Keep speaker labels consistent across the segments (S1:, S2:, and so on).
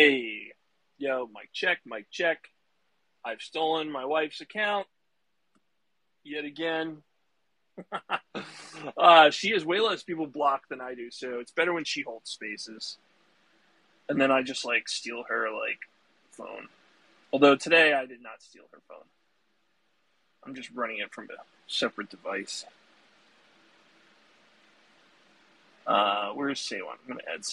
S1: Hey, yo, Mike check, Mike check. I've stolen my wife's account yet again. uh, she has way less people blocked than I do, so it's better when she holds spaces. And then I just like steal her like phone. Although today I did not steal her phone. I'm just running it from a separate device. Uh, where's Saywan? I'm gonna add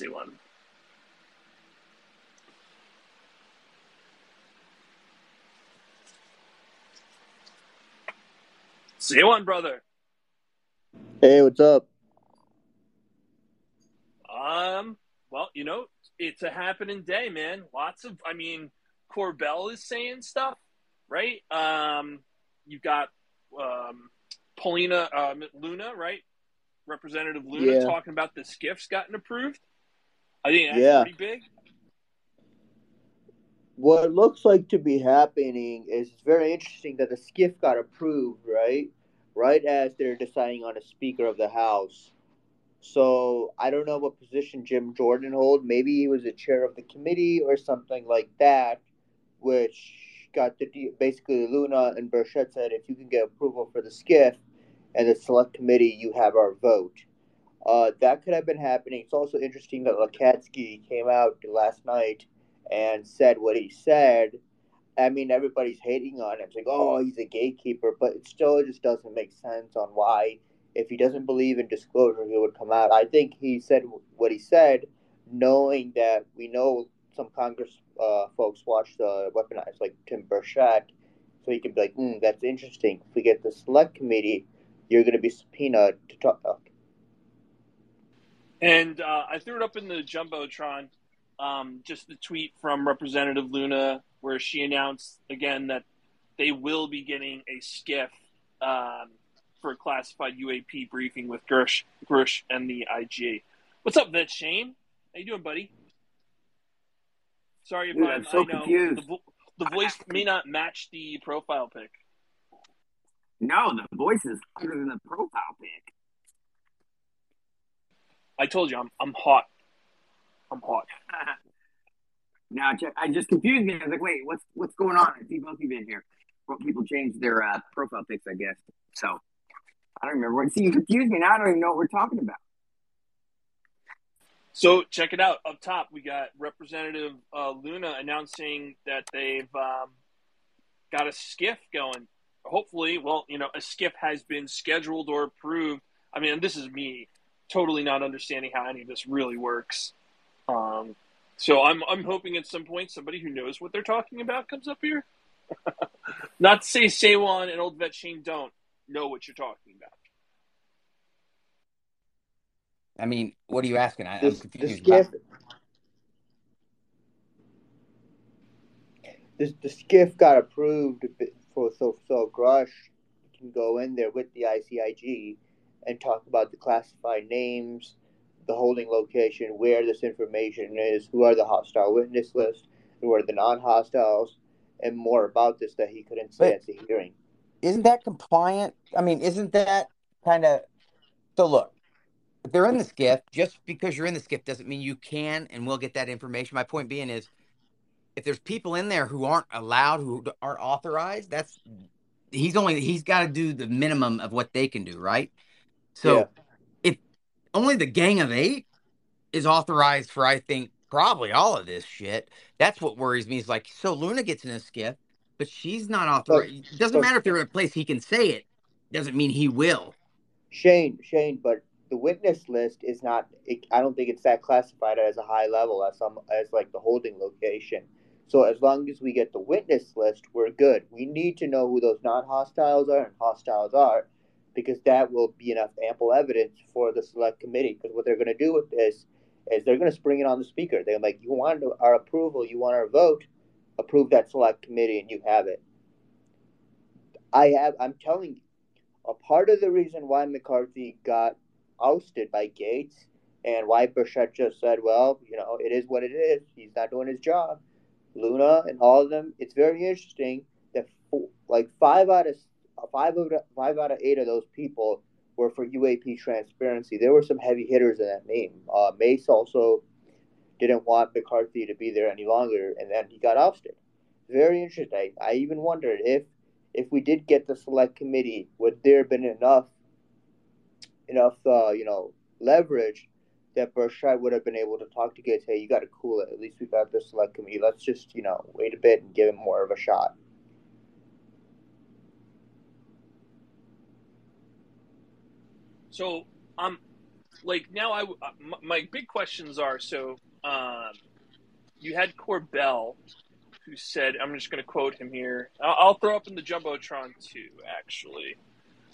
S1: Saywan. Saywan, brother.
S2: Hey, what's up?
S1: Um, well, you know, it's a happening day, man. Lots of, I mean, Corbell is saying stuff, right? Um, you've got um, Paulina uh, Luna, right? Representative Luna
S2: Yeah.
S1: talking about the SCIFs gotten approved. I think that's
S2: Yeah.
S1: pretty big.
S2: What looks like to be happening is it's very interesting that the SCIF got approved, right? Right as they're deciding on a Speaker of the House. So I don't know what position Jim Jordan hold. Maybe he was the chair of the committee or something like that, which got the basically Luna and Burchett said if you can get approval for the SCIF and the select committee, you have our vote. Uh, that could have been happening. It's also interesting that Lacatski came out last night and said what he said. I mean, everybody's hating on him. It's like, oh, he's a gatekeeper, but it still just doesn't make sense on why, if he doesn't believe in disclosure, he would come out. I think he said what he said, knowing that we know some Congress uh, folks watch the weaponized, like Tim Burchett, so he can be like, mm, that's interesting. If we get the select committee, you're going to be subpoenaed to talk. uh,
S1: And uh, I threw it up in the jumbotron. Um, just the tweet from Representative Luna, where she announced again that they will be getting a SCIF um, for a classified UAP briefing with Gersh, Gersh and the IG. What's up, Vet Shane? How you doing, buddy? Sorry if
S3: Dude,
S1: I'm,
S3: so
S1: I know
S3: confused.
S1: the, vo- the voice may not match the profile pic.
S3: No, the voice is harder than the profile pic.
S1: I told you I'm I'm hot.
S3: Now, I just confused me. I was like, wait, what's what's going on? I see both you here. Well, people changed their uh, profile pics, I guess. So I don't remember. what- See, you confused me. Now I don't even know what we're talking about.
S1: So check it out. Up top, we got Representative uh, Luna announcing that they've um, got a SCIF going. Hopefully, well, you know, a SCIF has been scheduled or approved. I mean, this is me totally not understanding how any of this really works. Um, so I'm I'm hoping at some point somebody who knows what they're talking about comes up here. not to say Saywan and Old Vet Shane don't know what you're talking about.
S4: I mean, what are you asking? I,
S2: The,
S4: I'm
S2: the
S4: confused.
S2: SCIF. The, the SCIF got approved for so so Grusch can go in there with the ICIG and talk about the classified names, the holding location, where this information is, who are the hostile witness list, who are the non-hostiles, and more about this that he couldn't say
S4: But-
S2: at the hearing.
S4: Isn't that compliant? I mean, isn't that kind of so? Look, they're in the SCIF, just because you're in the SCIF doesn't mean you can and will get that information. My point being is, if there's people in there who aren't allowed, who aren't authorized, that's he's only he's got to do the minimum of what they can do, right? So
S2: Yeah.
S4: Only the gang of eight is authorized for, I think probably all of this shit. That's what worries me. Is like, so Luna gets in a SCIF, but she's not authorized. it doesn't
S2: but-
S4: matter if they're in a place he can say it. Doesn't mean he will.
S2: Shane, Shane, but the witness list is not. It, I don't think it's that classified as a high level as some as like the holding location. So as long as we get the witness list, we're good. We need to know who those non-hostiles are and hostiles are, because that will be enough ample evidence for the select committee. Because what they're going to do with this is they're going to spring it on the speaker. They're like, you want our approval, you want our vote, approve that select committee, and you have it. I have. I'm telling you a part of the reason why McCarthy got ousted by Gaetz and why Burchett just said, well, you know, it is what it is. He's not doing his job. Luna and all of them. It's very interesting that like five out of five of five out of eight of those people were for UAP transparency. There were some heavy hitters in that name. Uh, Mace also didn't want McCarthy to be there any longer, and then he got ousted. Very interesting. I, even wondered if if we did get the select committee, would there have been enough enough uh, you know leverage that Burchett would have been able to talk to Gaetz, hey, you got to cool it. At least we got the select committee. Let's just, you know, wait a bit and give him more of a shot.
S1: So, um, like now, I uh, my big questions are so, um, you had Corbell, who said, I'm just going to quote him here. I'll, throw up in the jumbotron too, actually.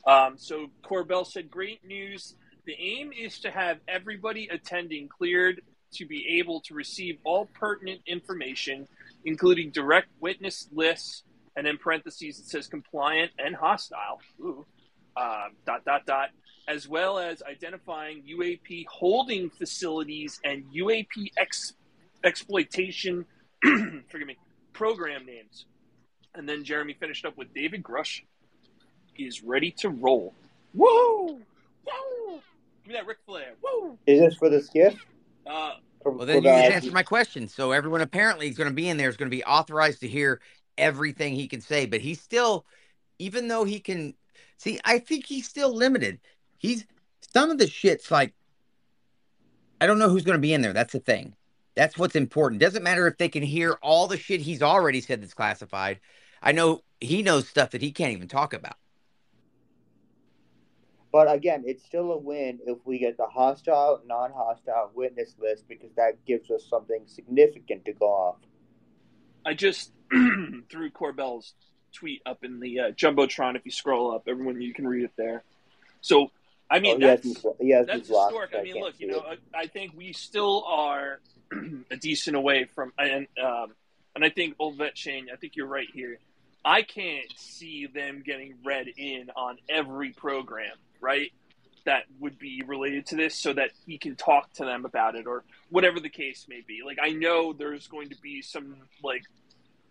S1: Um, so Corbell said, "Great news the aim is to have everybody attending cleared to be able to receive all pertinent information, including direct witness lists, and in parentheses it says compliant and hostile. Ooh, uh, dot dot dot, as well as identifying UAP holding facilities and UAP ex- exploitation. forgive me, program names. And then Jeremy finished up with David Grusch he is ready to roll. Woo! Woo! Give me that Ric Flair. Woo!
S2: Is this for the SCIF?
S1: Uh,
S2: For-
S4: Well, then
S2: for
S4: you just answered my question. So everyone apparently is going to be in there is going to be authorized to hear everything he can say, but he's still, even though he can see, I think he's still limited. He's some of the shit's like, I don't know who's going to be in there. That's the thing. That's what's important. Doesn't matter if they can hear all the shit he's already said that's classified. I know he knows stuff that he can't even talk about.
S2: But again, it's still a win if we get the hostile, non-hostile witness list because that gives us something significant to go off.
S1: I just threw Corbell's tweet up in the uh, jumbotron. If you scroll up, everyone you can read it there. So, I mean,
S2: oh, has
S1: that's
S2: me, he has
S1: that's historic. I mean,
S2: can't
S1: look, you know,
S2: it.
S1: I, I think we still are a decent away from, and um, and I think old vet Shane, I think you're right here. I can't see them getting read in on every program, right? That would be related to this, so that he can talk to them about it, or whatever the case may be. Like, I know there's going to be some like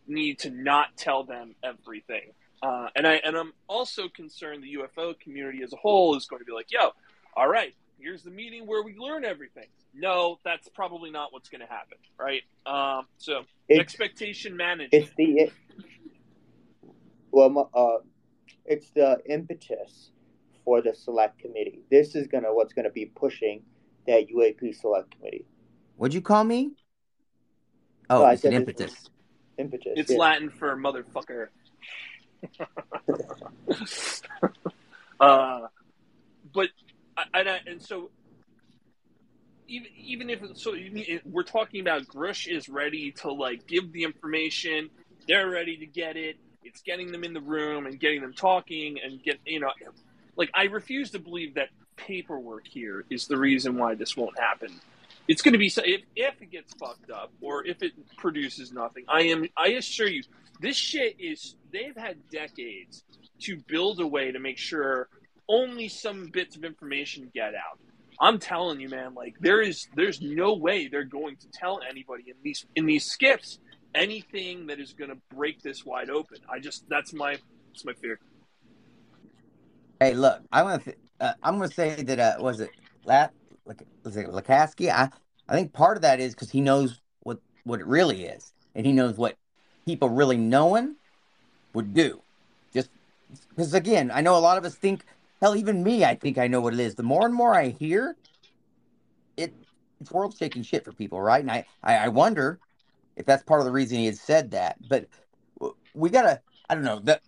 S1: need to not tell them everything. Uh, and I and I'm also concerned the UFO community as a whole is going to be like, yo, all right, here's the meeting where we learn everything. No, that's probably not what's going to happen, right? Um, so
S2: It's,
S1: expectation management.
S2: it's the well, uh, it's the impetus for the select committee. This is gonna what's gonna be pushing that UAP select committee.
S4: What'd you call me? Oh,
S2: No,
S4: it's an
S2: said this was-
S4: impetus.
S2: Impetus.
S1: It's
S2: yeah.
S1: Latin for motherfucker. uh, but and I, and so even even if so, we're talking about Grusch is ready to like give the information. They're ready to get it. It's getting them in the room and getting them talking and get you know, like I refuse to believe that paperwork here is the reason why this won't happen. It's going to be if if it gets fucked up or if it produces nothing. I am I assure you, this shit is they've had decades to build a way to make sure only some bits of information get out. I'm telling you, man, like there is there's no way they're going to tell anybody in these in these SCIFs anything that is going to break this wide open. I just that's my that's my fear.
S4: Hey, look, I want to. Uh, I'm going to say that uh, was it Lat, was it Lacatski? I I think part of that is because he knows what what it really is, and he knows what people really knowing would do. Just because, again, I know a lot of us think. Hell, even me, I think I know what it is. The more and more I hear, it it's world shaking shit for people, right? And I, I I wonder if that's part of the reason he had said that. But we gotta. I don't know. The,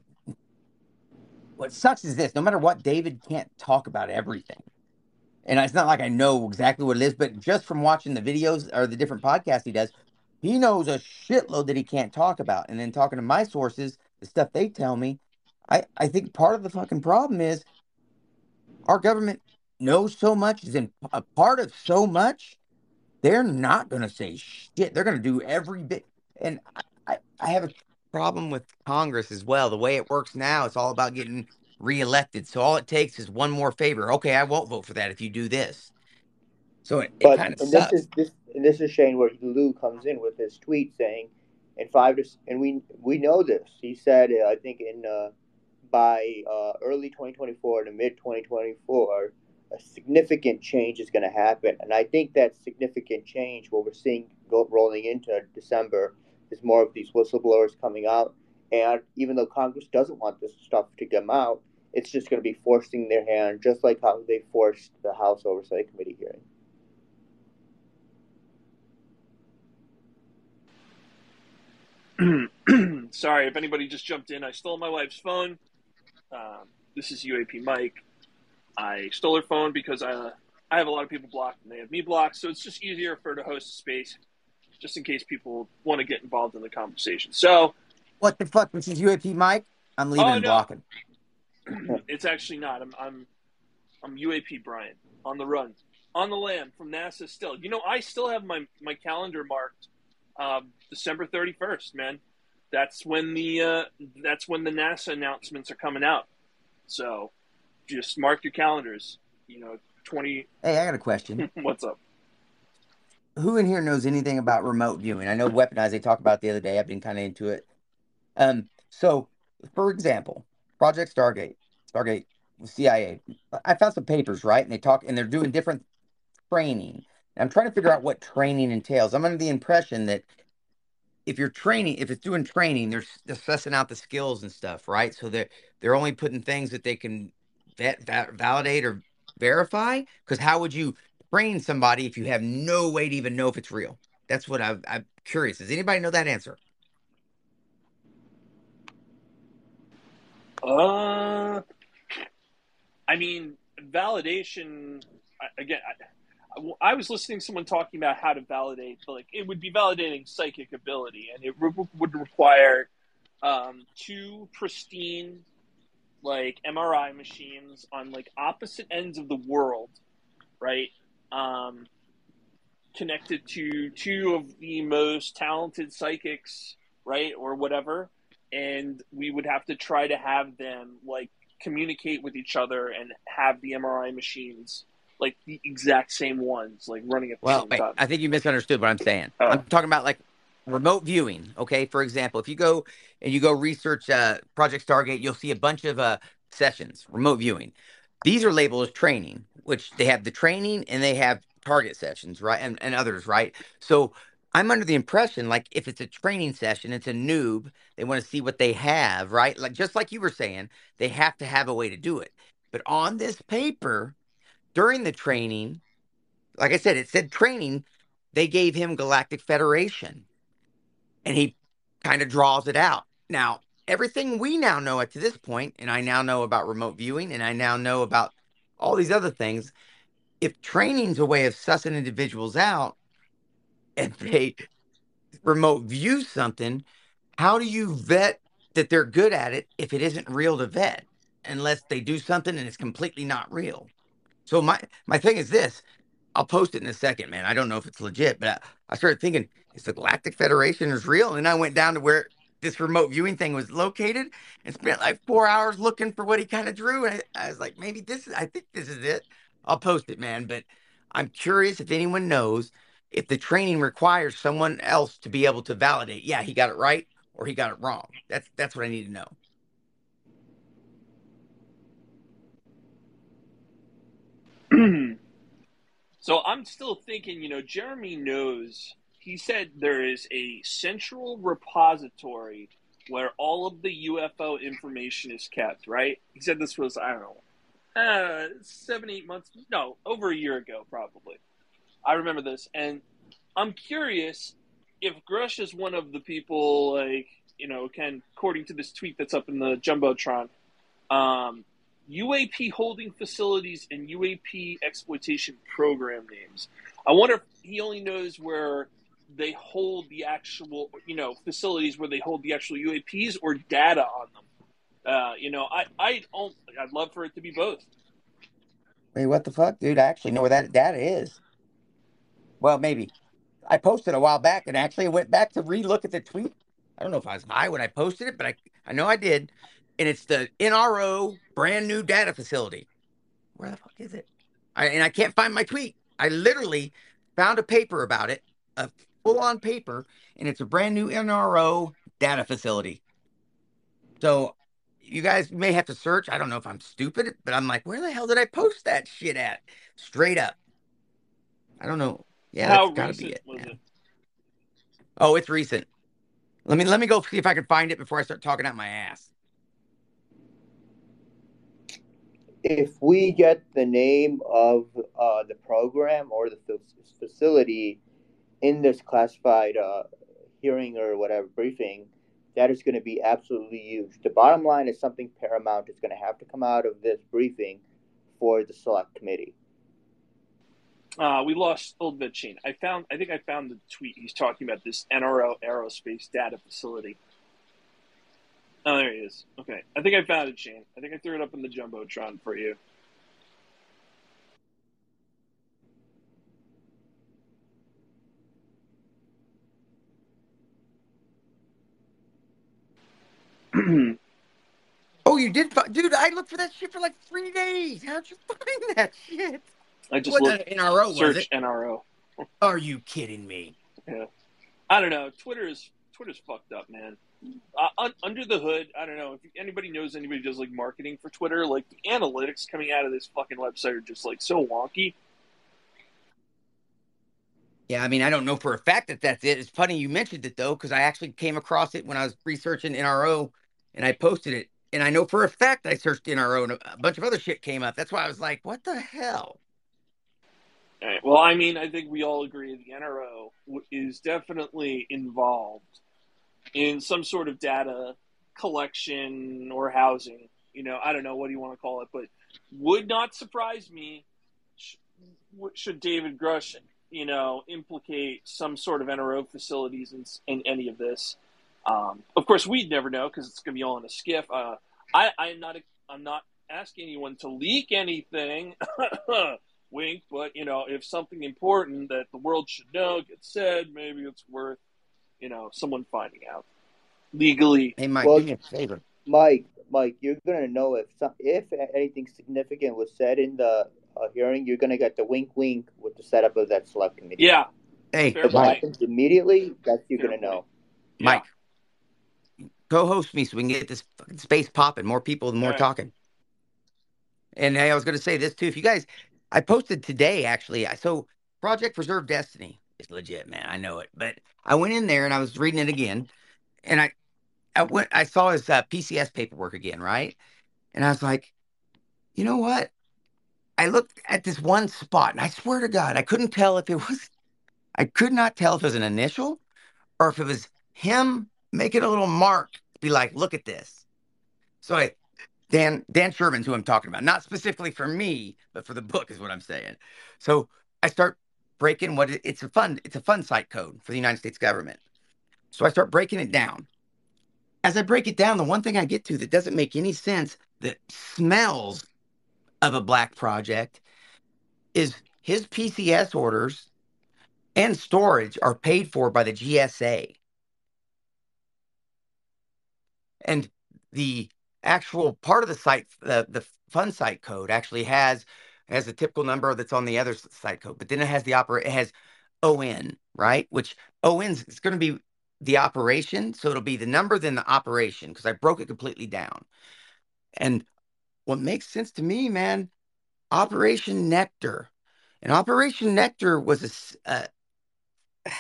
S4: what sucks is this no matter what david can't talk about everything and it's not like i know exactly what it is but just from watching the videos or the different podcasts he does he knows a shitload that he can't talk about and then talking to my sources the stuff they tell me i i think part of the fucking problem is our government knows so much is in a part of so much they're not going to say shit they're going to do every bit and I, I i have a problem with Congress as well. The way it works now, it's all about getting reelected. So all it takes is one more favor. Okay, I won't vote for that if you do this. So it, it kind of sucks.
S2: this is this and this is Shane where Lue comes in with his tweet saying, in five to and we we know this. He said I think in uh, by uh, early 2024 to mid 2024, a significant change is going to happen, and I think that significant change, what we're seeing go, rolling into December is more of these whistleblowers coming out. And even though Congress doesn't want this stuff to come out, it's just going to be forcing their hand, just like how they forced the House Oversight Committee hearing.
S1: Sorry if anybody just jumped in. I stole my wife's phone. Um, this is UAP Mike. I stole her phone because I, I have a lot of people blocked and they have me blocked, so it's just easier for her to host a space, just in case people want to get involved in the conversation. So,
S4: what the fuck? This is UAP Mike. I'm leaving oh, no. blocking.
S1: it's actually not. I'm I'm I'm UAP Brian on the run, on the lam from NASA. Still, you know, I still have my my calendar marked um, December 31st, man. That's when the uh, that's when the NASA announcements are coming out. So just mark your calendars. You know, 20.
S4: Hey, I got a question.
S1: What's up?
S4: Who in here knows anything about remote viewing? I know Weaponized, they talked about the other day. I've been kind of into it. Um, so, for example, Project Stargate, Stargate, CIA. I found some papers, right? And they talk, and they're doing different training. I'm trying to figure out what training entails. I'm under the impression that if you're training, if it's doing training, they're assessing out the skills and stuff, right? So they're they're only putting things that they can vet, validate or verify. Because how would you train somebody if you have no way to even know if it's real? That's what i I'm curious. Does anybody know that answer?
S1: Uh, I mean, validation. Again, I was listening to someone talking about how to validate, like it would be validating psychic ability, and it re- would require um, two pristine, like MRI machines on like opposite ends of the world, right? Um, connected to two of the most talented psychics, right, or whatever, and we would have to try to have them like communicate with each other and have the MRI machines like the exact same ones, like running at the
S4: well,
S1: same wait, time.
S4: I think you misunderstood what I'm saying. Oh. I'm talking about like remote viewing. Okay, for example, if you go and you go research uh, Project Stargate, you'll see a bunch of uh, sessions, remote viewing. These are labeled as training, which they have the training and they have target sessions, right, and, and others, right. So I'm under the impression like if it's a training session, it's a noob. They want to see what they have, right? Like just like you were saying, they have to have a way to do it. But on this paper, during the training, like I said, it said training, they gave him Galactic Federation. And he kind of draws it out. Now, everything we now know up to this point, and I now know about remote viewing, and I now know about all these other things. If training's a way of sussing individuals out and they remote view something, how do you vet that they're good at it if it isn't real to vet? Unless they do something and it's completely not real. So my my thing is this. I'll post it in a second, man. I don't know if it's legit, but I, I started thinking, is the Galactic Federation is real? And I went down to where this remote viewing thing was located and spent like four hours looking for what he kind of drew. And I, I was like, maybe this is I think this is it. I'll post it, man. But I'm curious if anyone knows if the training requires someone else to be able to validate, yeah, he got it right or he got it wrong. That's that's what I need to know.
S1: so I'm still thinking, you know, Jeremy knows. He said there is a central repository where all of the UFO information is kept, right? He said this was, I don't know, uh, seven, eight months, no, over a year ago, probably. I remember this. And I'm curious if Grusch is one of the people, like, you know, can, according to this tweet that's up in the Jumbotron, um, UAP holding facilities and UAP exploitation program names. I wonder if he only knows where they hold the actual, you know, facilities where they hold the actual UAPs or data on them. Uh, you know, I, I don't, I'd love for it to be both.
S4: Wait, what the fuck, dude? I actually know where that data is. Well, maybe. I posted a while back and actually went back to relook at the tweet. I don't know if I was high when I posted it, but I, I know I did and it's the NRO brand new data facility. Where the fuck is it? I, and I can't find my tweet. I literally found a paper about it, a full on paper, and it's a brand new NRO data facility. So you guys may have to search. I don't know if I'm stupid, but I'm like, where the hell did I post that shit at? Straight up. I don't know. Yeah, How that's gotta be it, it? Oh, it's recent. Let me let me go see if I can find it before I start talking out my ass.
S2: If we get the name of uh, the program or the facility in this classified uh, hearing or whatever briefing, that is going to be absolutely huge. The bottom line is something paramount is going to have to come out of this briefing for the select committee.
S1: Uh, we lost Old Shane. I found. I think I found the tweet. He's talking about this NRO aerospace data facility. Oh, there he is. Okay, I think I found it, Shane. I think I threw it up in the jumbotron for you.
S4: oh, you did, dude! I looked for that shit for like three days. How'd you find that shit?
S1: I just what looked,
S4: NRO
S1: search
S4: was it?
S1: NRO.
S4: Are you kidding me?
S1: Yeah, I don't know. Twitter is Twitter's fucked up, man. Uh, under the hood, I don't know if anybody knows anybody does like marketing for Twitter. Like the analytics coming out of this fucking website are just like so wonky.
S4: Yeah, I mean, I don't know for a fact that that's it. It's funny you mentioned it though, because I actually came across it when I was researching NRO, and I posted it. And I know for a fact I searched NRO, and a bunch of other shit came up. That's why I was like, "What the hell?"
S1: Right. Well, I mean, I think we all agree the NRO is definitely involved in some sort of data collection or housing. You know, I don't know what do you want to call it, but would not surprise me should David Grusch, you know, implicate some sort of NRO facilities in, in any of this. Um, of course, we'd never know because it's going to be all in a SCIF. Uh, I, I'm not. I'm not asking anyone to leak anything. wink, but you know, if something important that the world should know gets said, maybe it's worth, you know, someone finding out legally.
S4: Hey, Mike, well, do me a favor.
S2: Mike, Mike, you're gonna know if some, if anything significant was said in the uh, hearing, you're gonna get the wink, wink with the setup of that select committee.
S1: Yeah.
S4: Hey,
S2: if Mike. happens immediately, that's you're Fair gonna point. know.
S4: Mike, co-host me so we can get this fucking space popping. More people, more right. talking. And hey, I was going to say this too. If you guys I posted today actually. So Project Preserve Destiny is legit, man. I know it, but I went in there and I was reading it again, and I, I went, I saw his uh, PCS paperwork again, right? And I was like, you know what? I looked at this one spot, and I swear to God, I couldn't tell if it was, I could not tell if it was an initial or if it was him making a little mark, to be like, look at this. So I Dan Dan Sherman's who I'm talking about, not specifically for me, but for the book is what I'm saying. So I start breaking what it, it's a fun it's a fund cite code for the United States government. So I start breaking it down. As I break it down, the one thing I get to that doesn't make any sense that smells of a black project is his PCS orders and storage are paid for by the GSA. And the actual part of the site, the, the fund cite code actually has has a typical number that's on the other side code, but then it has the operate it has ON, right? Which ON is going to be the operation, so it'll be the number then the operation because I broke it completely down. And what makes sense to me, man, Operation Nectar. And Operation Nectar was a, a uh,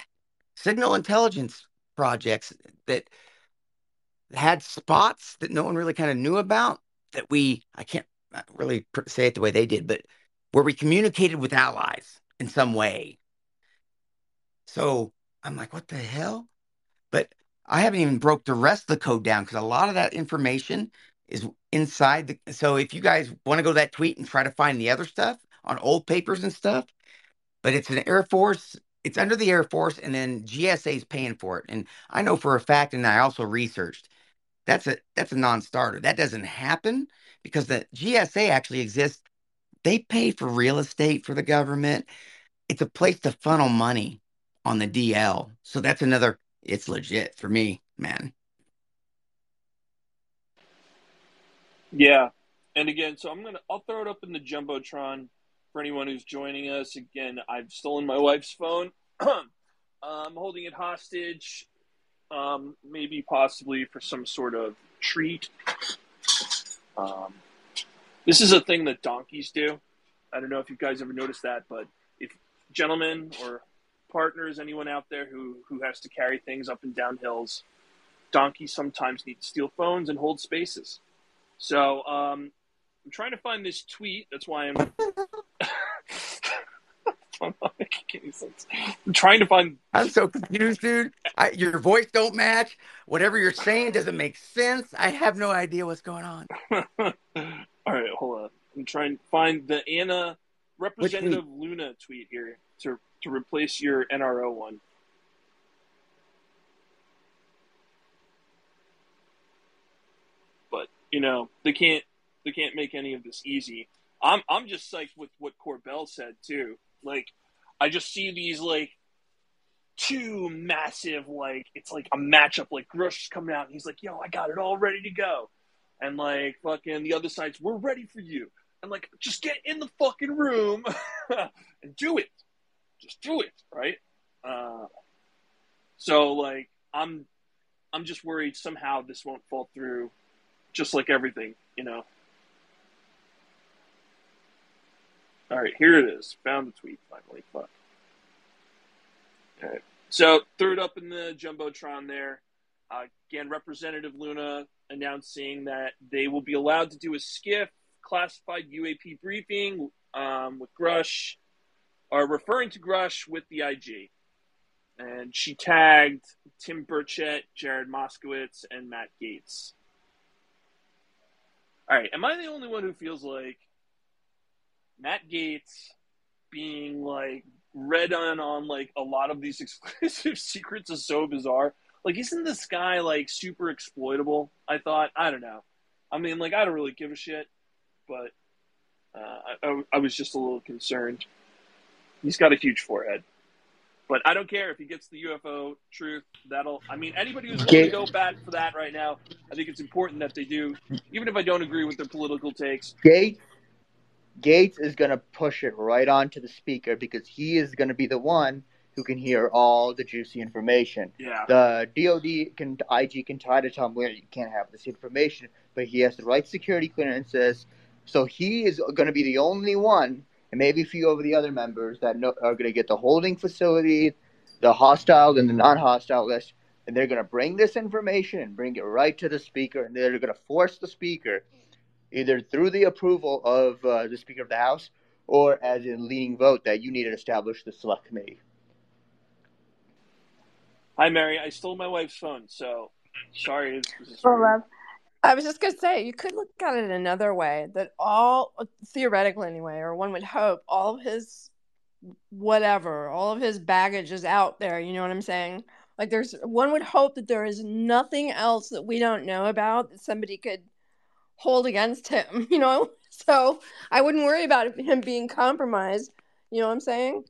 S4: signal intelligence projects that had spots that no one really kind of knew about that we, I can't really say it the way they did, but where we communicated with allies in some way. So I'm like, what the hell? But I haven't even broke the rest of the code down because a lot of that information is inside the. So if you guys want to go to that tweet and try to find the other stuff on old papers and stuff, but it's an Air Force. It's under the Air Force, and then GSA is paying for it. And I know for a fact, and I also researched that's a that's a non-starter. That doesn't happen because the GSA actually exists. They pay for real estate for the government. It's a place to funnel money on the DL. So that's another it's legit for me, man.
S1: Yeah. And again, so I'm gonna I'll throw it up in the Jumbotron for anyone who's joining us. Again, I've stolen my wife's phone. I'm holding it hostage um, maybe possibly for some sort of treat. Um, this is a thing that donkeys do. I don't know if you guys ever noticed that, but if gentlemen or partners, anyone out there who who has to carry things up and down hills, donkeys sometimes need to steal phones and hold spaces. So um, I'm trying to find this tweet. That's why I'm. I'm not making any sense. I'm trying to find.
S4: I'm so confused, dude. I, your voice don't match. Whatever you're saying doesn't make sense. I have no idea what's going on.
S1: All right, hold on. I'm trying to find the Anna Representative Luna tweet here to to replace your NRO one. But you know they can't they can't make any of this easy. I'm I'm just psyched with what Corbell said too. Like I just see these like two massive like it's like a matchup like Grusch coming out and he's like, yo, I got it all ready to go. And like fucking the other side's we're ready for you. And like just get in the fucking room and do it. Just do it, right? Uh, so like I'm I'm just worried somehow this won't fall through just like everything, you know. All right, here it is. Found the tweet finally. Fuck. All right. So third up in the jumbotron there, uh, again, Representative Luna announcing that they will be allowed to do a SCIF classified UAP briefing um, with Grusch, or referring to Grusch with the IG. And she tagged Tim Burchett, Jared Moskowitz, and Matt Gaetz. All right, am I the only one who feels like Matt Gaetz being like read on on like a lot of these exclusive secrets is so bizarre. Like, isn't this guy like super exploitable? I thought. I don't know. I mean, like, I don't really give a shit, but uh, I, I was just a little concerned. He's got a huge forehead, but I don't care if he gets the UFO truth. That'll. I mean, anybody who's willing to go back for that right now, I think it's important that they do, even if I don't agree with their political takes.
S2: Gaetz Gaetz is going to push it right onto the speaker because he is going to be the one who can hear all the juicy information.
S1: Yeah.
S2: The DoD can IG can try to tell him where you can't have this information, but he has the right security clearances, so he is going to be the only one, and maybe a few of the other members that know, are going to get the holding facility, the hostile and the non-hostile list, and they're going to bring this information and bring it right to the speaker, and they're going to force the speaker either through the approval of uh, the Speaker of the House or as a leading vote that you need to establish the select committee.
S1: Hi, Mary. I stole my wife's phone, so sorry.
S5: Oh. I was just going to say, you could look at it another way that all, theoretically anyway, or one would hope, all of his whatever, all of his baggage is out there. You know what I'm saying? Like, there's one would hope that there is nothing else that we don't know about that somebody could hold against him, you know? So I wouldn't worry about him being compromised. You know what I'm saying?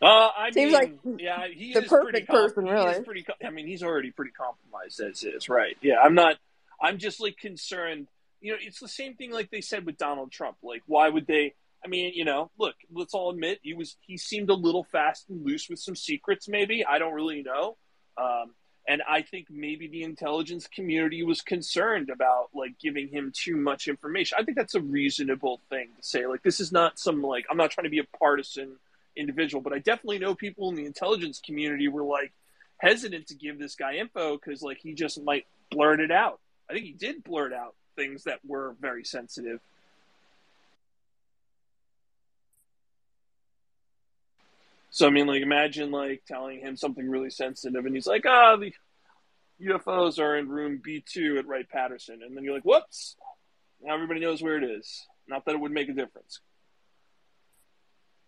S1: Uh, I
S5: Seems
S1: mean,
S5: like
S1: yeah, he
S5: the
S1: is pretty
S5: perfect
S1: com-
S5: person, really.
S1: pretty. Com- I mean, he's already pretty compromised as is, right? Yeah, I'm not. I'm just like concerned. You know, it's the same thing like they said with Donald Trump. Like, why would they? I mean, you know, look, let's all admit he was. He seemed a little fast and loose with some secrets. Maybe I don't really know. Um, and I think maybe the intelligence community was concerned about like giving him too much information. I think that's a reasonable thing to say. Like this is not some like I'm not trying to be a partisan individual, but I definitely know people in the intelligence community were like hesitant to give this guy info because like he just might blurt it out. I think he did blurt out things that were very sensitive. So I mean, like, imagine like telling him something really sensitive, and he's like, "Ah, the UFOs are in room B two at Wright Patterson," and then you're like, "Whoops!" Now everybody knows where it is. Not that it would make a difference.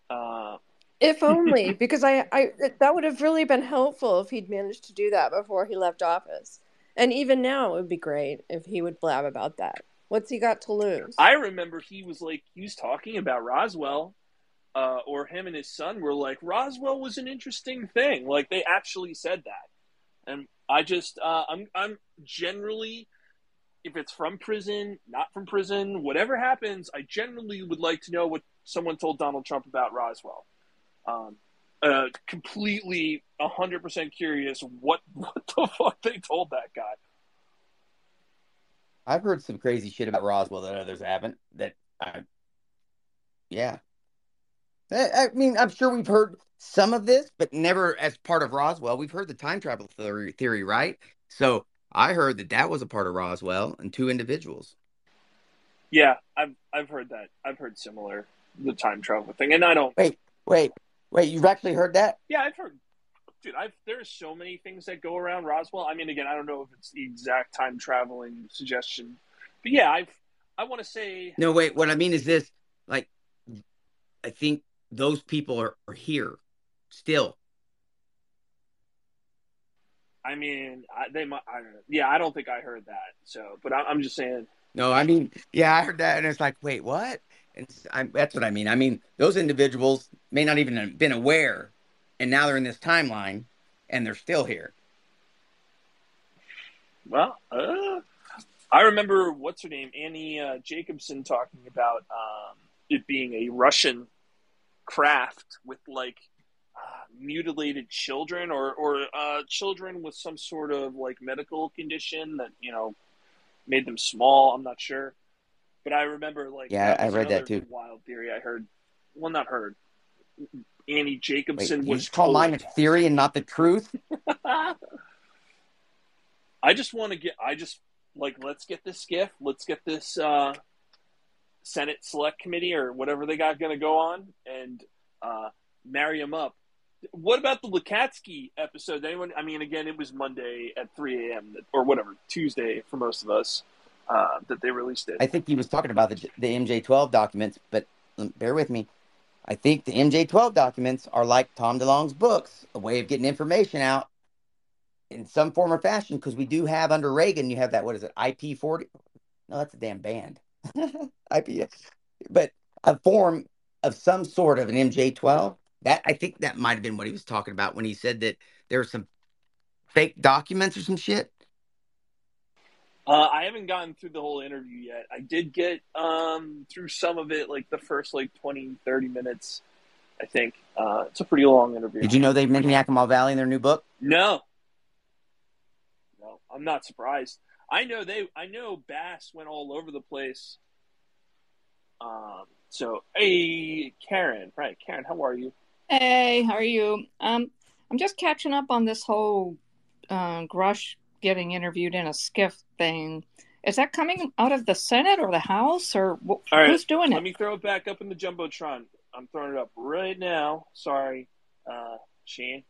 S1: Uh,
S5: If only, because I, I that would have really been helpful if he'd managed to do that before he left office. And even now, it would be great if he would blab about that. What's he got to lose?
S1: I remember he was like he was talking about Roswell, uh, or him and his son were like Roswell was an interesting thing. Like they actually said that, and I just uh, I'm I'm generally if it's from prison, not from prison, whatever happens, I generally would like to know what someone told Donald Trump about Roswell. Um, uh, completely, hundred percent curious what what the fuck they told that guy.
S4: I've heard some crazy shit about Roswell that others haven't. That I, yeah. I, I mean, I'm sure we've heard some of this, but never as part of Roswell. We've heard the time travel theory, theory, right? So I heard that that was a part of Roswell and two individuals.
S1: Yeah, I've I've heard that. I've heard similar the time travel thing, and I don't.
S4: Wait, wait, wait! You've actually heard that?
S1: Yeah, I've heard. Dude, I've there's so many things that go around Roswell. I mean, again, I don't know if it's the exact time traveling suggestion, but yeah, I've I want to say
S4: No, wait. What I mean is this: like, I think those people are, are here still.
S1: I mean, I, they might. I. Yeah, I don't think I heard that. So, but I, I'm just saying.
S4: No, I mean, yeah, I heard that, and it's like, wait, what? And I, that's what I mean. I mean, those individuals may not even have been aware, and now they're in this timeline, and they're still here.
S1: Well, uh, I remember what's her name, Annie uh, Jacobsen, talking about um, it being a Russian craft with like uh, mutilated children or or uh, children with some sort of like medical condition that you know made them small. I'm not sure, but I remember like
S4: Yeah, I read that too.
S1: Wild theory I heard. Well, not heard. Annie Jacobsen
S4: you
S1: was
S4: just call mine a theory and not the truth?
S1: I just want to get. I just like let's get this SCIF. Let's get this uh, Senate Select Committee or whatever they got going to go on and uh, marry them up. What about the Lacatski episode? Anyone? I mean, again, it was Monday at 3 a.m. or whatever, Tuesday for most of us uh, that they released it.
S4: I think he was talking about the the MJ12 documents, but um, bear with me. I think the MJ12 documents are like Tom DeLonge's books, a way of getting information out in some form or fashion. Because we do have under Reagan, you have that what is it, IP40? No, that's a damn band. IP, but a form of some sort of an MJ12. That I think that might have been what he was talking about when he said that there were some fake documents or some shit.
S1: Uh, I haven't gotten through the whole interview yet. I did get um, through some of it, like the first like 20, 30 minutes, I think. Uh, it's a pretty long interview.
S4: Did you know they mentioned Yakima Valley in their new book?
S1: No. No, I'm not surprised. I know they I know Bass went all over the place. Um so hey Karen, right, Karen, how are you?
S6: Hey, how are you? Um, I'm just catching up on this whole uh, Grusch getting interviewed in a SCIF thing. Is that coming out of the Senate or the House or wh-
S1: right,
S6: who's doing
S1: Let
S6: it?
S1: Let me throw it back up in the Jumbotron. I'm throwing it up right now. Sorry, uh Shane.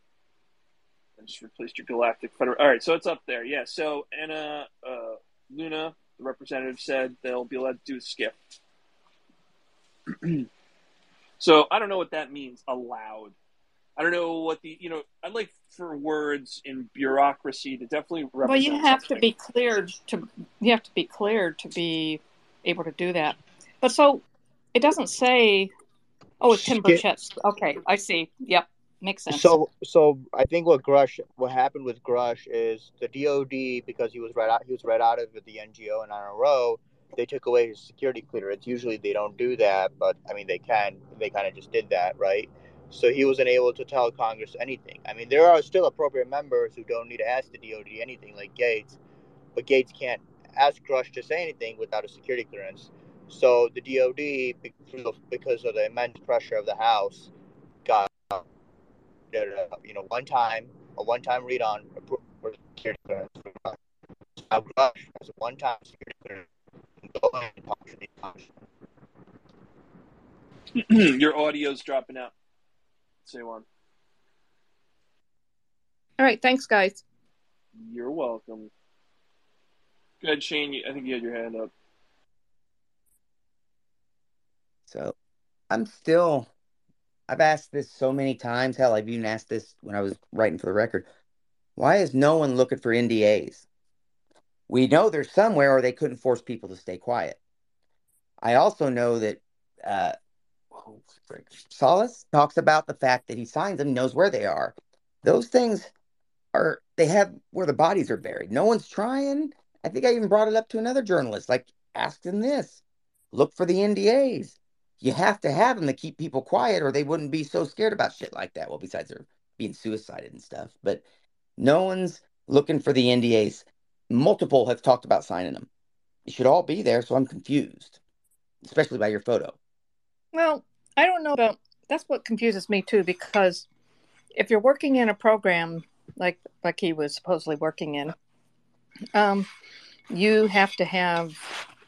S1: I just replaced your Galactic Federation. All right, so it's up there. Yeah, so Anna uh, Luna, the representative, said they'll be allowed to do a SCIF. so I don't know what that means. Allowed. I don't know what the you know. I'd like for words in bureaucracy to definitely represent.
S6: Well, you have to be cleared to you have to be cleared to be able to do that. But so it doesn't say. Oh, it's Tim
S2: Skip-
S6: Okay, I see. Yep, makes sense.
S2: So, so I think what Grusch, what happened with Grusch is the DoD because he was right out, he was right out of the NGA and NRO. They took away his security clearance. Usually they don't do that, but I mean they can. They kind of just did that, right? So he wasn't able to tell Congress anything. I mean, there are still appropriate members who don't need to ask the DoD anything, like Gaetz, but Gaetz can't ask Grusch to say anything without a security clearance. So the DoD, because of the immense pressure of the House, a, you know one time a one time read on for security clearance. Now Grusch has a one time security clearance. and Go and talk to these Congressmen.
S1: your audio's dropping out. Say one.
S6: All right, thanks, guys.
S1: You're welcome. Go ahead, Shane. I think you had your hand up.
S4: So I'm still, I've asked this so many times. Hell, I've even asked this when I was writing for the record. Why is no one looking for NDAs? We know they're somewhere, or they couldn't force people to stay quiet. I also know that uh, Solace talks about the fact that he signs them, knows where they are. Those things are, they have where the bodies are buried. No one's trying. I think I even brought it up to another journalist, like, ask them this look for the NDAs you have to have them to keep people quiet or they wouldn't be so scared about shit like that. Well, besides they're being suicided and stuff, but no one's looking for the NDAs. Multiple have talked about signing them. It should all be there, so I'm confused, especially by your photo.
S6: Well, I don't know about that's what confuses me too because if you're working in a program like like he was supposedly working in, um, you have to have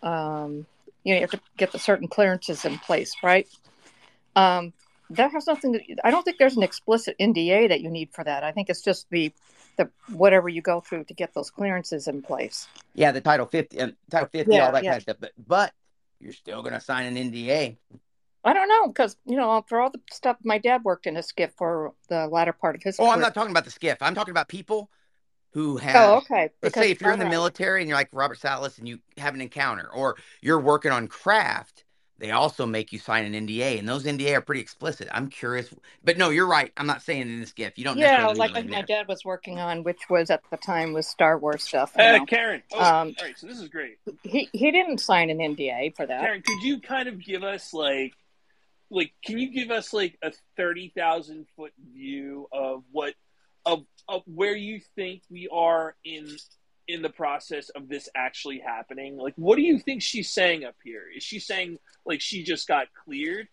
S6: um, you know you have to get the certain clearances in place, right? Um, that has nothing to. I don't think there's an explicit NDA that you need for that. I think it's just the the whatever you go through to get those clearances in place.
S4: Yeah, the Title 50, uh, Title 50,
S6: Yeah,
S4: all that
S6: yeah.
S4: kind of stuff. But, but you're still going to sign an NDA.
S6: I don't know because you know for all the stuff my dad worked in a SCIF for the latter part of his.
S4: Oh, I'm not talking about the SCIF. I'm talking about people who have.
S6: Oh, okay.
S4: Let's
S6: Because-
S4: say if you're in the
S6: all right.
S4: military and you're like Robert Salas and you have an encounter, or you're working on craft, they also make you sign an NDA, and those NDA are pretty explicit. I'm curious, but no, you're right. I'm not saying in this gift. You don't.
S6: Yeah,
S4: necessarily
S6: like like my
S4: NDA.
S6: dad was working on, which was at the time was Star Wars stuff.
S1: Uh,
S6: know.
S1: Karen. Oh,
S6: Um,
S1: all right. So this is great.
S6: He he didn't sign an NDA for that.
S1: Karen, could you kind of give us like, like, can you give us like a thirty thousand foot view of what, of of where you think we are in in the process of this actually happening? Like, what do you think she's saying up here? Is she saying like she just got cleared?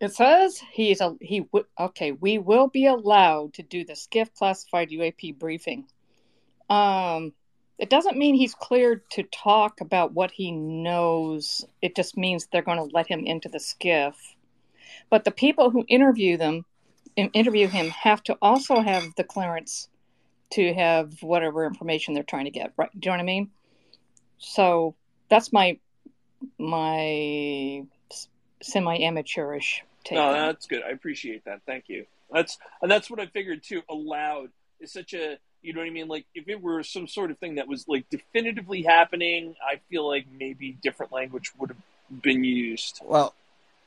S6: It says he's a he would okay. We will be allowed to do the SCIF classified UAP briefing. Um, it doesn't mean he's cleared to talk about what he knows. It just means they're going to let him into the SCIF. But the people who interview them, interview him, have to also have the clearance to have whatever information they're trying to get. Right? Do you know what I mean? So that's my my semi amateurish take.
S1: No, that's good. I appreciate that. Thank you. That's and that's what I figured too. Allowed is such a you know what I mean. Like if it were some sort of thing that was like definitively happening, I feel like maybe different language would have been used.
S4: Well,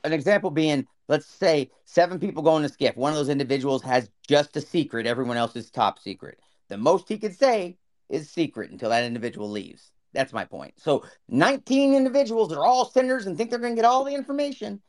S4: an example being, let's say seven people go in a SCIF. One of those individuals has just a secret. Everyone else is top secret. The most he could say is secret until that individual leaves. That's my point. So 19 individuals that are all senators and think they're going to get all the information.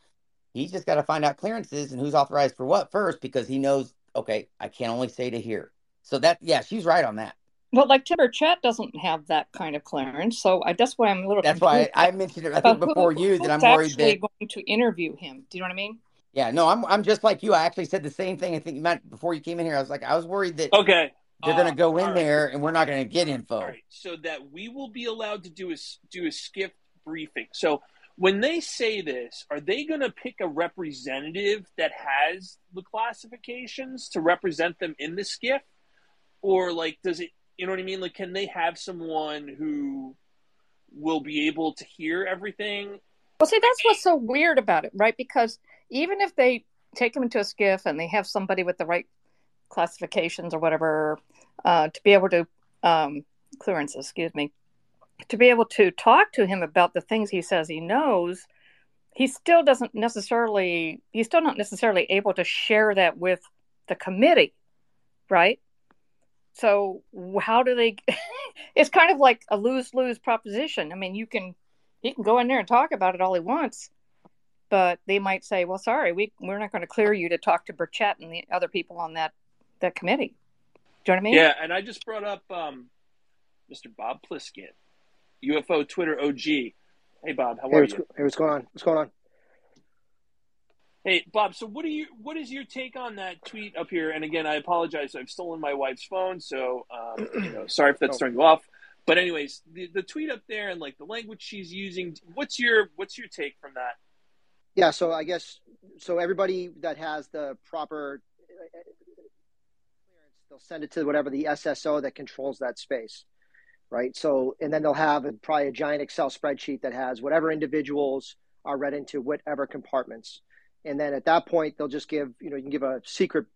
S4: He's just got to find out clearances and who's authorized for what first because he knows, okay, I can only say to here. So that, yeah, she's right on that.
S6: Well, like Tim Burchett doesn't have that kind of clearance, so I, that's why I'm a little.
S4: That's why I, I mentioned it, I
S6: about
S4: think, before
S6: who-
S4: you that I'm
S6: who's
S4: worried
S6: actually
S4: that
S6: going to interview him. Do you know what I mean?
S4: Yeah, no, I'm I'm just like you. I actually said the same thing. I think you meant before you came in here. I was like, I was worried that
S1: Okay,
S4: they're
S1: uh,
S4: going to go in
S1: all right.
S4: there and we're not going to get info.
S1: All right, so that we will be allowed to do a s- do a SCIF briefing. So when they say this, are they going to pick a representative that has the classifications to represent them in the SCIF, or like does it? You know what I mean? Like, can they have someone who will be able to hear everything?
S6: Well, see, that's what's so weird about it, right? Because even if they take him into a SCIF and they have somebody with the right classifications or whatever uh, to be able to um, clearances, excuse me, to be able to talk to him about the things he says he knows, he still doesn't necessarily. He's still not necessarily able to share that with the committee, right? So how do they? it's kind of like a lose lose proposition. I mean, you can he can go in there and talk about it all he wants, but they might say, "Well, sorry, we we're not going to clear you to talk to Burchett and the other people on that that committee." Do you know what I mean?
S1: Yeah, and I just brought up um, Mr. Bob Pliskin, UFO Twitter OG. Hey, Bob, how
S7: Hey,
S1: are
S7: what's,
S1: you?
S7: hey, what's going on? What's going on?
S1: Hey, Bob. So, what are you? What is your take on that tweet up here? And again, I apologize. I've stolen my wife's phone, so um, you know, sorry if that's
S7: Oh.
S1: throwing you off. But anyways, the, the tweet up there and like the language she's using. What's your What's your take from that?
S7: Yeah, so I guess so. Everybody that has the proper uh, clearance, they'll send it to whatever the SSO that controls that space, right? So, and then they'll have a, probably a giant Excel spreadsheet that has whatever individuals are read into whatever compartments, and then at that point they'll just give you know you can give a secret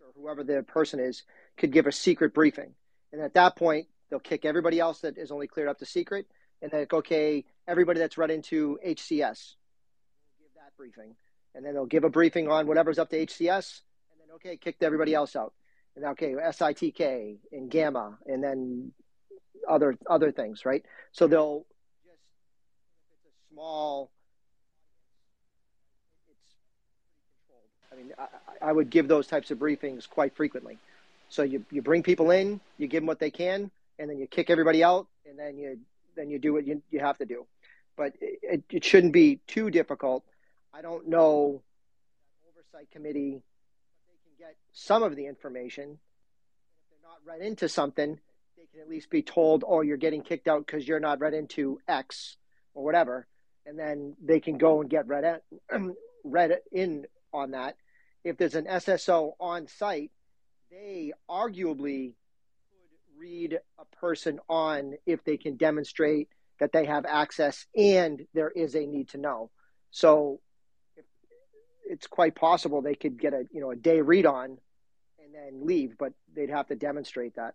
S7: or whoever the person is could give a secret briefing, and at that point they'll kick everybody else that is only cleared up to secret, and then okay everybody that's run into HCS give that briefing, and then they'll give a briefing on whatever's up to HCS, and then okay, kicked everybody else out, and okay, SITK and Gamma, and then other other things, right? So they'll just if it's a small, it's pretty controlled. I mean, I, I would give those types of briefings quite frequently. So you you bring people in, you give them what they can, and then you kick everybody out, and then you then you do what you, you have to do. but it, it shouldn't be too difficult. I don't know oversight committee they can get some of the information. If they're not read into something, they can at least be told, "Oh, you're getting kicked out because you're not read into X or whatever," and then they can go and get read in, read in on that. If there's an SSO on site, they arguably could read a person on if they can demonstrate that they have access and there is a need to know. So it's quite possible they could get a you know a day read on and then leave, but they'd have to demonstrate that.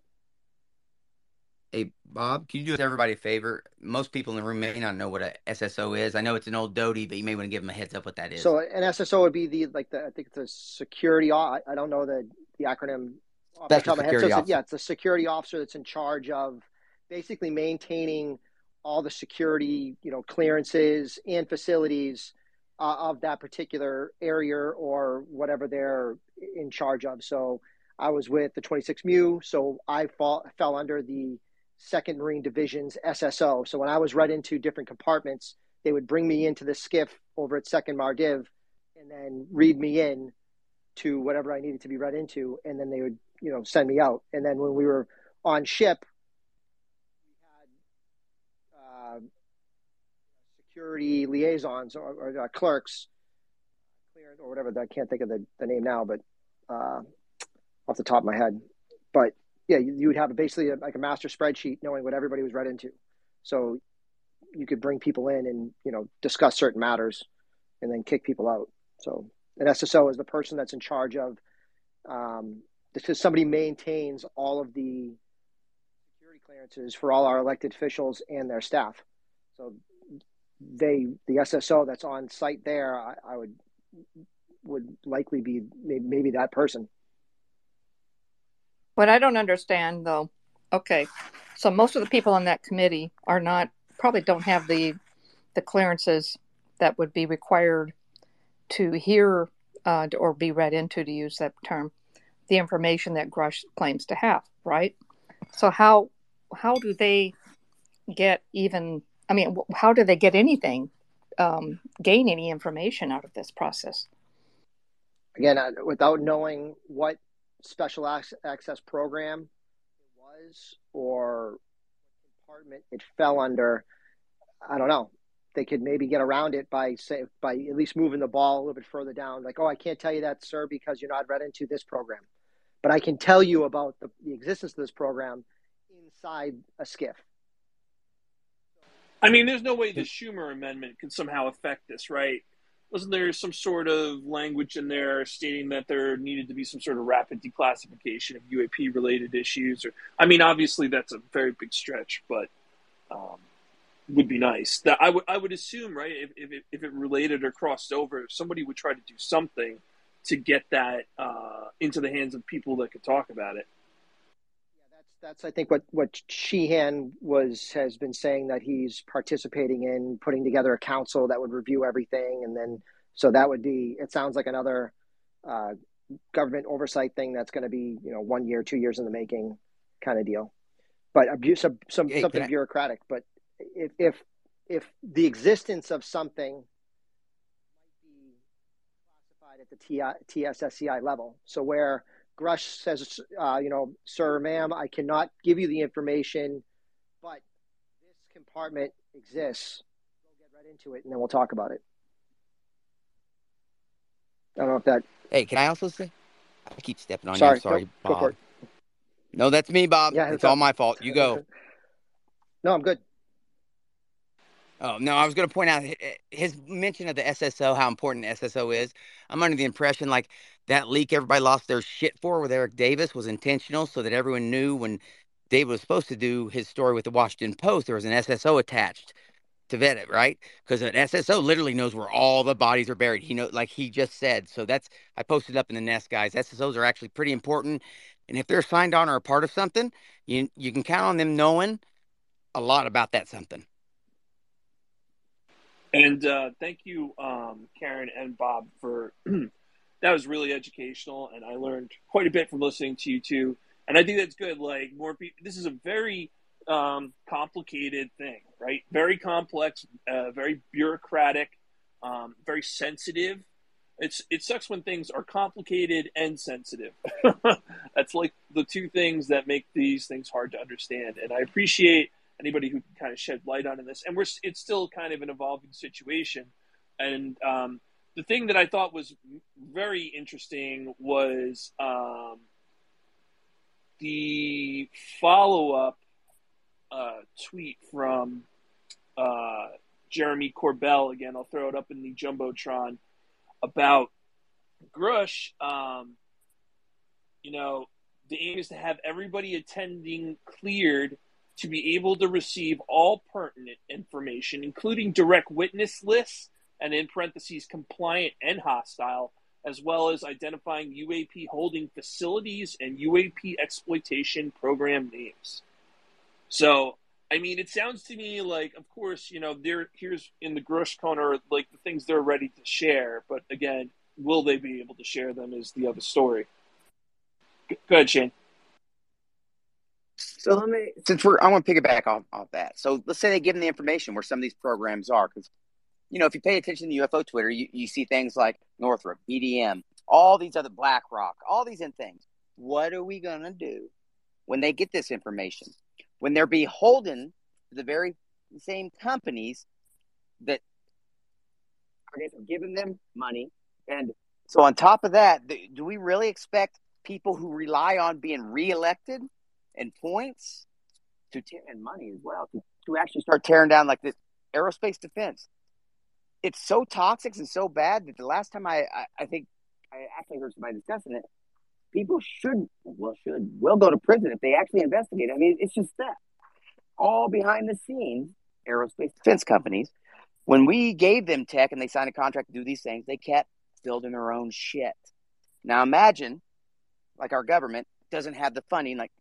S4: Hey Bob, can you do everybody a favor? Most people in the room may not know what a SSO is. I know it's an old doty, but you may want to give them a heads up what that is.
S7: So an SSO would be the like the I think it's a security. I don't know the the acronym.
S4: Special the security
S7: so
S4: officer.
S7: yeah, it's a security officer that's in charge of basically maintaining all the security, you know, clearances and facilities uh, of that particular area or whatever they're in charge of. So I was with the 26 MEU, so I fall, fell under the Second Marine Division's SSO. So when I was read into different compartments, they would bring me into the SCIF over at Second Mardiv and then read me in to whatever I needed to be read into, and then they would, you know, send me out. And then when we were on ship, security liaisons or, or uh, clerks, or whatever. I can't think of the, the name now, but uh, off the top of my head. But yeah, you, you would have basically a, like a master spreadsheet knowing what everybody was read into. So you could bring people in and you know discuss certain matters, and then kick people out. So an SSO is the person that's in charge of um, because somebody maintains all of the security clearances for all our elected officials and their staff. So they the SSO that's on site there, I, I would would likely be maybe, maybe that person.
S6: What I don't understand though, okay, so most of the people on that committee are not probably don't have the the clearances that would be required to hear uh, or be read into, to use that term, the information that Grusch claims to have, right? So how how do they get even I mean, how do they get anything, um, gain any information out of this process?
S7: Again, without knowing what special access program it was or department it fell under, I don't know. They could maybe get around it by say by at least moving the ball a little bit further down. Like, oh, I can't tell you that, sir, because you're not read into this program, but I can tell you about the, the existence of this program inside a SCIF.
S1: I mean, there's no way the Schumer amendment can somehow affect this, right? Wasn't there some sort of language in there stating that there needed to be some sort of rapid declassification of UAP related issues? Or, I mean, obviously that's a very big stretch, but um, would be nice. That I would I would assume, right? If if it, if it related or crossed over, somebody would try to do something to get that uh, into the hands of people that could talk about it
S7: that's I think what what Sheehan was has been saying that he's participating in putting together a council that would review everything, and then so that would be. It sounds like another uh, government oversight thing that's going to be you know one year, two years in the making kind of deal, but abuse some, some hey, something bureaucratic. But if if if the existence of something might be classified at the TI, TSSCI level, so where Grusch says, uh, you know, sir, ma'am, I cannot give you the information, but this compartment exists. We'll get right into it, and then we'll talk about it. I don't know if that.
S4: Hey, can I also say? I keep stepping on
S7: sorry,
S4: you. sorry,
S7: go, Bob. Go
S4: no, that's me, Bob. Yeah, it's all my fault. You go.
S7: no, I'm good.
S4: Oh no, I was going to point out eh, his mention of the SSO, how important SSO is. I'm under the impression like that leak everybody lost their shit for with Eric Davis was intentional, so that everyone knew when David was supposed to do his story with the Washington Post, there was an SSO attached to vet it, right? Because an SSO literally knows where all the bodies are buried. He know, like he just said. So that's I posted up in the nest, guys. SSOs are actually pretty important, and if they're signed on or a part of something, you you can count on them knowing a lot about that something.
S1: And uh, thank you, um, Karen and Bob, for that was really educational, and I learned quite a bit from listening to you two. And I think that's good. Like more people, this is a very um, complicated thing, right? Very complex, uh, very bureaucratic, um, very sensitive. It's it sucks when things are complicated and sensitive. That's like the two things that make these things hard to understand. And I appreciate anybody who kind of shed light on this. And we're it's still kind of an evolving situation. And um, the thing that I thought was very interesting was um, the follow up uh, tweet from uh, Jeremy Corbell. Again, I'll throw it up in the Jumbotron about Grusch. Um, you know, the aim is to have everybody attending cleared to be able to receive all pertinent information, including direct witness lists and in parentheses compliant and hostile, as well as identifying UAP holding facilities and UAP exploitation program names. So, I mean, it sounds to me like, of course, you know, there here's in the Grusch corner like the things they're ready to share, but again, will they be able to share them is the other story. Go ahead, Shane.
S4: So let me, since we're, I want to piggyback off, off that. So let's say they give them the information where some of these programs are, because you know, if you pay attention to UFO Twitter, you, you see things like Northrop, BDM, all these other BlackRock, all these in things. What are we going to do when they get this information? When they're beholden to the very same companies that are giving them money. And so, on top of that, do we really expect people who rely on being reelected and points to and money as well to, to actually start tearing down like this aerospace defense? it's so toxic and so bad that the last time I, I, I think I actually heard somebody discussing it, people should, well, should, will go to prison if they actually investigate. I mean, it's just that. All behind the scenes, aerospace defense companies, when we gave them tech and they signed a contract to do these things, they kept building their own shit. Now imagine, like our government doesn't have the funding like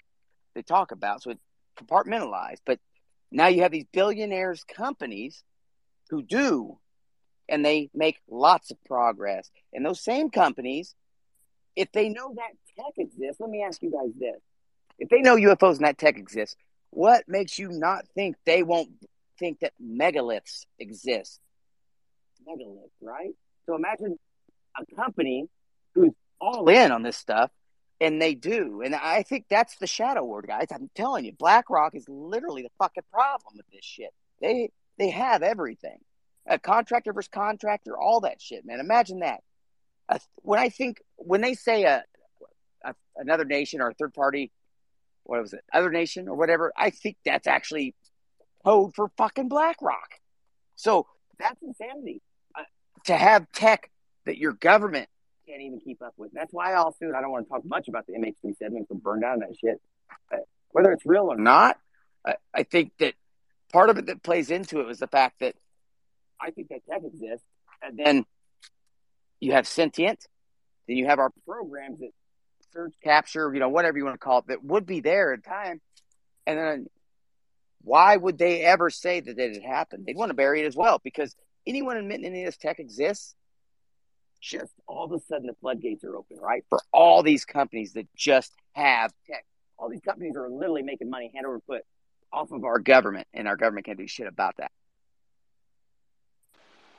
S4: they talk about, so it's compartmentalized. But now you have these billionaires companies who do and they make lots of progress. And those same companies, if they know that tech exists, let me ask you guys this. If they know UFOs and that tech exists, what makes you not think they won't think that megaliths exist? Megalith, right? So imagine a company who's all in on this stuff, and they do. And I think that's the shadow word, guys. I'm telling you, BlackRock is literally the fucking problem with this shit. They they have everything a contractor versus contractor, all that shit, man. Imagine that. Uh, when I think when they say a, a, another nation or a third party, what was it, other nation or whatever, I think that's actually code for fucking BlackRock. So that's insanity. Uh, to have tech that your government can't even keep up with. That's why I'll soon. I don't want to talk much about the MH370 to burn down that shit. But whether it's real or not, I, I think that part of it that plays into it was the fact that I think that tech exists. And then you have sentient, then you have our programs that search, capture, you know, whatever you want to call it, that would be there in time. And then why would they ever say that it had happened? They'd want to bury it as well because anyone admitting any of this tech exists, just all of a sudden the floodgates are open, right? For all these companies that just have tech. All these companies are literally making money hand over foot off of our government, and our government can't do shit about that.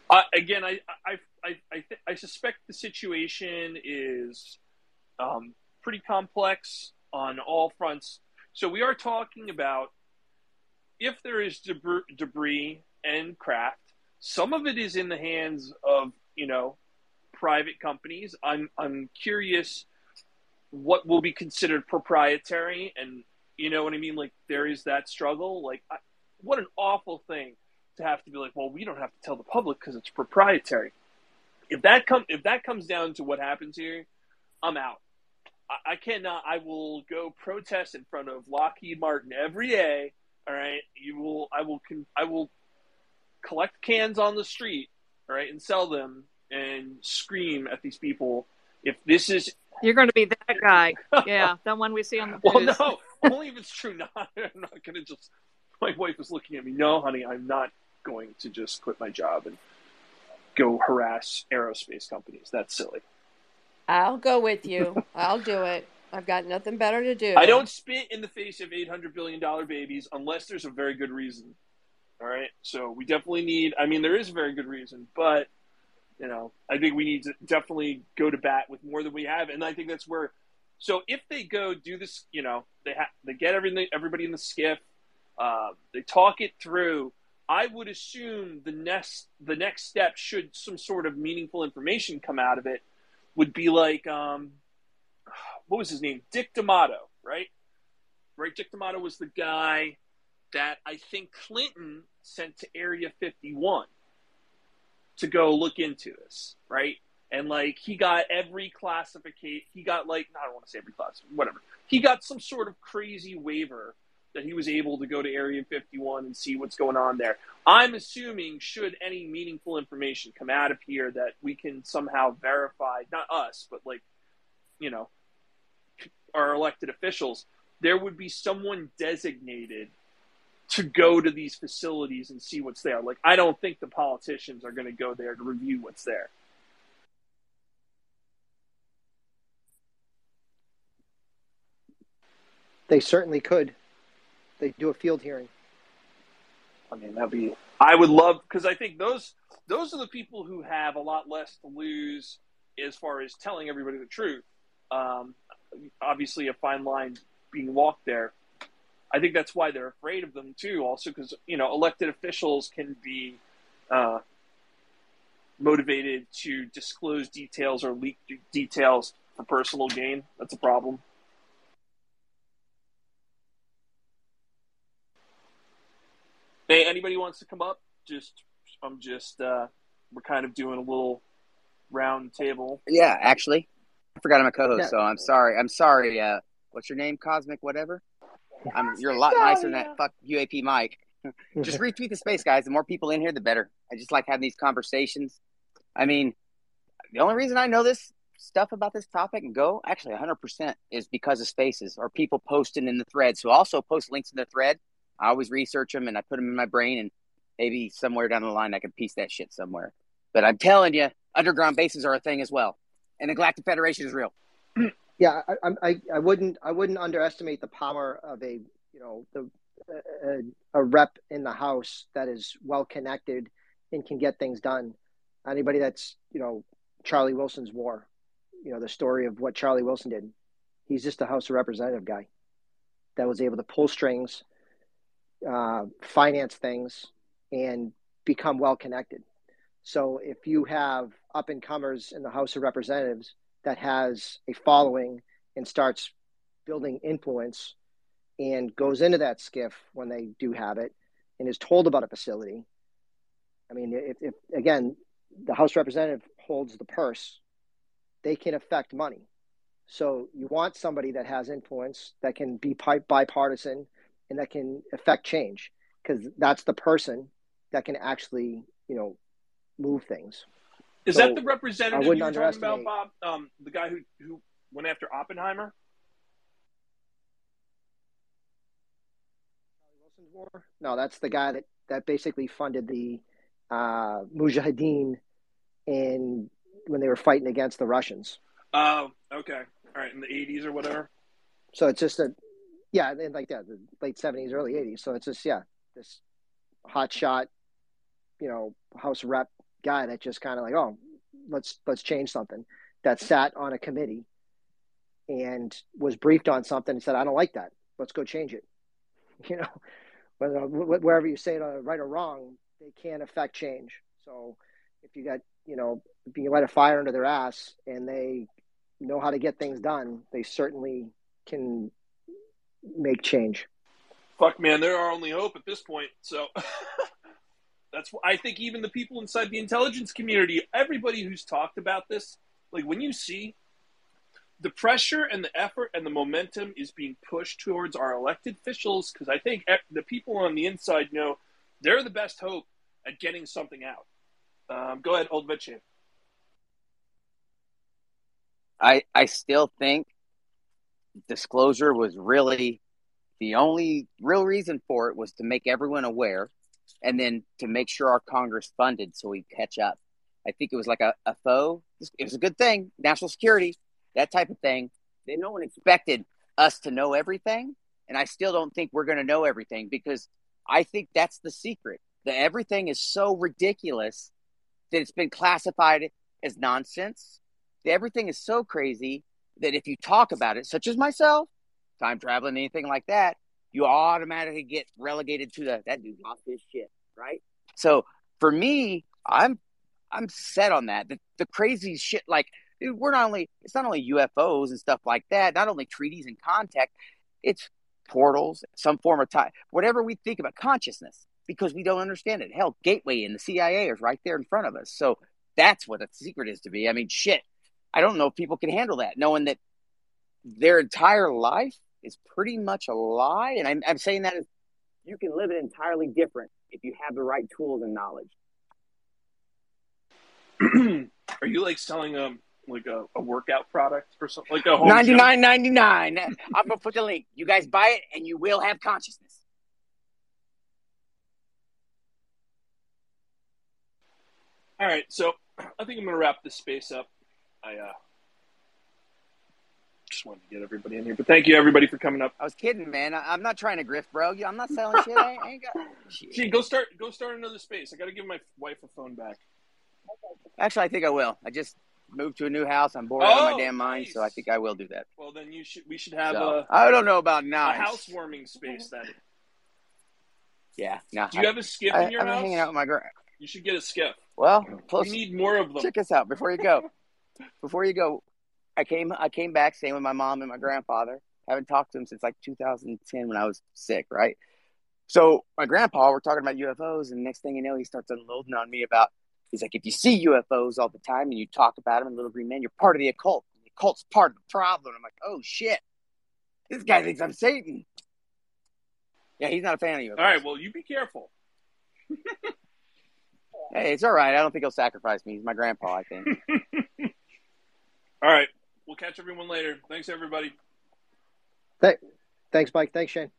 S1: Uh, again, I I I I, th- I, suspect the situation is um, pretty complex on all fronts. So we are talking about if there is debris, debris and craft. Some of it is in the hands of you know private companies. I'm I'm curious what will be considered proprietary, and you know what I mean. Like there is that struggle. Like I, what an awful thing to have to be like, well, we don't have to tell the public because it's proprietary. If that come if that comes down to what happens here, I'm out. I, I cannot. I will go protest in front of Lockheed Martin every day. All right, you will. I will. I will collect cans on the street. All right, and sell them and scream at these people. If this is
S6: you're going to be that guy, yeah, the one we see on the
S1: news. well, no, only if it's true. Not, I'm not going to just. My wife is looking at me. No, honey, I'm not going to just quit my job and go harass aerospace companies. That's silly.
S5: I'll go with you. I'll do it. I've got nothing better to do.
S1: I don't spit in the face of eight hundred billion dollar babies unless there's a very good reason. All right, so we definitely need. I mean, there is a very good reason, but you know, I think we need to definitely go to bat with more than we have, and I think that's where. So if they go do this, you know, they ha- they get everything, everybody in the SCIF, uh, they talk it through. I would assume the next the next step, should some sort of meaningful information come out of it, would be like, um, what was his name, Dick D'Amato, right? Right, Dick D'Amato was the guy that I think Clinton sent to Area 51 to go look into this, right? And like he got every classification, he got like I don't want to say every class, whatever. He got some sort of crazy waiver that he was able to go to Area 51 and see what's going on there. I'm assuming, should any meaningful information come out of here, that we can somehow verify, not us, but like, you know, our elected officials, there would be someone designated to go to these facilities and see what's there. Like, I don't think the politicians are going to go there to review what's there.
S7: They certainly could. They do a field hearing.
S1: I mean, that'd be. I would love because I think those those are the people who have a lot less to lose as far as telling everybody the truth. Um, obviously, a fine line being walked there. I think that's why they're afraid of them too. Also, because you know, elected officials can be uh, motivated to disclose details or leak details for personal gain. That's a problem. Hey, anybody wants to come up? Just, I'm just, uh, we're kind of doing a little round table.
S4: Yeah, actually, I forgot I'm a co-host,
S7: Yeah.
S4: so I'm sorry. I'm sorry. Uh, what's your name? Cosmic, whatever. I'm, you're a lot nicer than that fuck UAP Mike. just retweet the space, guys. The more people in here, the better. I just like having these conversations. I mean, the only reason I know this stuff about this topic and go actually 100% is because of spaces or people posting in the thread. So also post links in the thread. I always research them and I put them in my brain, and maybe somewhere down the line I can piece that shit somewhere. But I'm telling you, underground bases are a thing as well, and the Galactic Federation is real.
S7: Yeah, I, I, I wouldn't, I wouldn't underestimate the power of a, you know, the a, a rep in the House that is well connected and can get things done. Anybody that's, you know, Charlie Wilson's war, you know, the story of what Charlie Wilson did. He's just a House of Representative guy that was able to pull strings, uh, finance things, and become well connected. So if you have up and comers in the House of Representatives that has a following and starts building influence and goes into that SCIF when they do have it and is told about a facility. I mean, if, if again, the House representative holds the purse, they can affect money. So you want somebody that has influence that can be bipartisan and that can affect change because that's the person that can actually, you know, move things.
S1: Is
S7: So,
S1: that the representative you were talking about, Bob? Um, the guy who who went after Oppenheimer?
S7: No, that's the guy that, that basically funded the uh, Mujahideen in when they were fighting against the Russians.
S1: Oh, okay, all right, in the '80s or whatever.
S7: So it's just a, yeah, in like that, the late seventies, early eighties. So it's just yeah, this hot shot, you know, House rep guy that just kind of like, oh, let's let's change something. That sat on a committee and was briefed on something and said, I don't like that. Let's go change it. You know, whether wherever you say it uh, right or wrong, they can affect change. So if you got, you know, if you light a fire under their ass and they know how to get things done, they certainly can make change.
S1: Fuck, man, they're our only hope at this point. So that's wh- I think even the people inside the intelligence community, everybody who's talked about this, like when you see the pressure and the effort and the momentum is being pushed towards our elected officials, because I think the people on the inside know they're the best hope at getting something out. Um, go ahead, Old Vetche.
S4: I I still think disclosure was really the only real reason for it was to make everyone aware and then to make sure our Congress funded so we catch up. I think it was like a, a foe. It was a good thing, national security, that type of thing. They no one expected us to know everything, and I still don't think we're going to know everything because I think that's the secret. That everything is so ridiculous that it's been classified as nonsense. That everything is so crazy that if you talk about it, such as myself, time traveling, anything like that, you automatically get relegated to the that dude lost his shit, right? So for me, I'm I'm set on that. The, the crazy shit, like dude, we're not only it's not only UFOs and stuff like that, not only treaties and contact, it's portals, some form of time, whatever we think about consciousness, because we don't understand it. Hell, Gateway and the CIA is right there in front of us. So that's what the secret is to be. I mean, shit, I don't know if people can handle that, knowing that their entire life is pretty much a lie. And I'm, I'm saying that as you can live it entirely different if you have the right tools and knowledge.
S1: Are you like selling a like a, a workout product or something like a home
S4: Ninety
S1: gym?
S4: nine ninety nine. I'm gonna put the link. You guys buy it, and you will have consciousness.
S1: All right, so I think I'm gonna wrap this space up. I uh, just wanted to get everybody in here, but thank you everybody for coming up.
S4: I was kidding, man. I, I'm not trying to grift, bro. I'm not selling shit. I ain't, I ain't got.
S1: Gee, go start go start another space. I got to give my wife a phone back.
S4: Actually, I think I will. I just moved to a new house. I'm bored out of
S1: Oh,
S4: my damn mind, so I think I will do that.
S1: Well, then you should we should have
S4: So,
S1: a,
S4: I don't know about
S1: a
S4: nice.
S1: housewarming space then.
S4: Yeah, no.
S1: Do you have a SCIF
S4: I,
S1: in your
S4: I'm
S1: house?
S4: hanging out with my girl.
S1: You should get a SCIF.
S4: Well,
S1: We
S4: close.
S1: need more of them.
S4: Check this out before you go. before you go, I came. I came back staying with my mom and my grandfather. haven't talked to him since like 2010 when I was sick, right? So my grandpa, we're talking about UFOs, and next thing you know, he starts unloading on me about. He's like, if you see UFOs all the time and you talk about them and little green men, you're part of the occult. The occult's part of the problem. I'm like, oh shit, this guy thinks I'm Satan. Yeah, he's not a fan of UFOs.
S1: All right, well, you be careful.
S4: Hey, it's all right. I don't think he'll sacrifice me. He's my grandpa, I think.
S1: All right, we'll catch everyone later. Thanks everybody.
S7: Th- thanks, Mike. Thanks, Shane.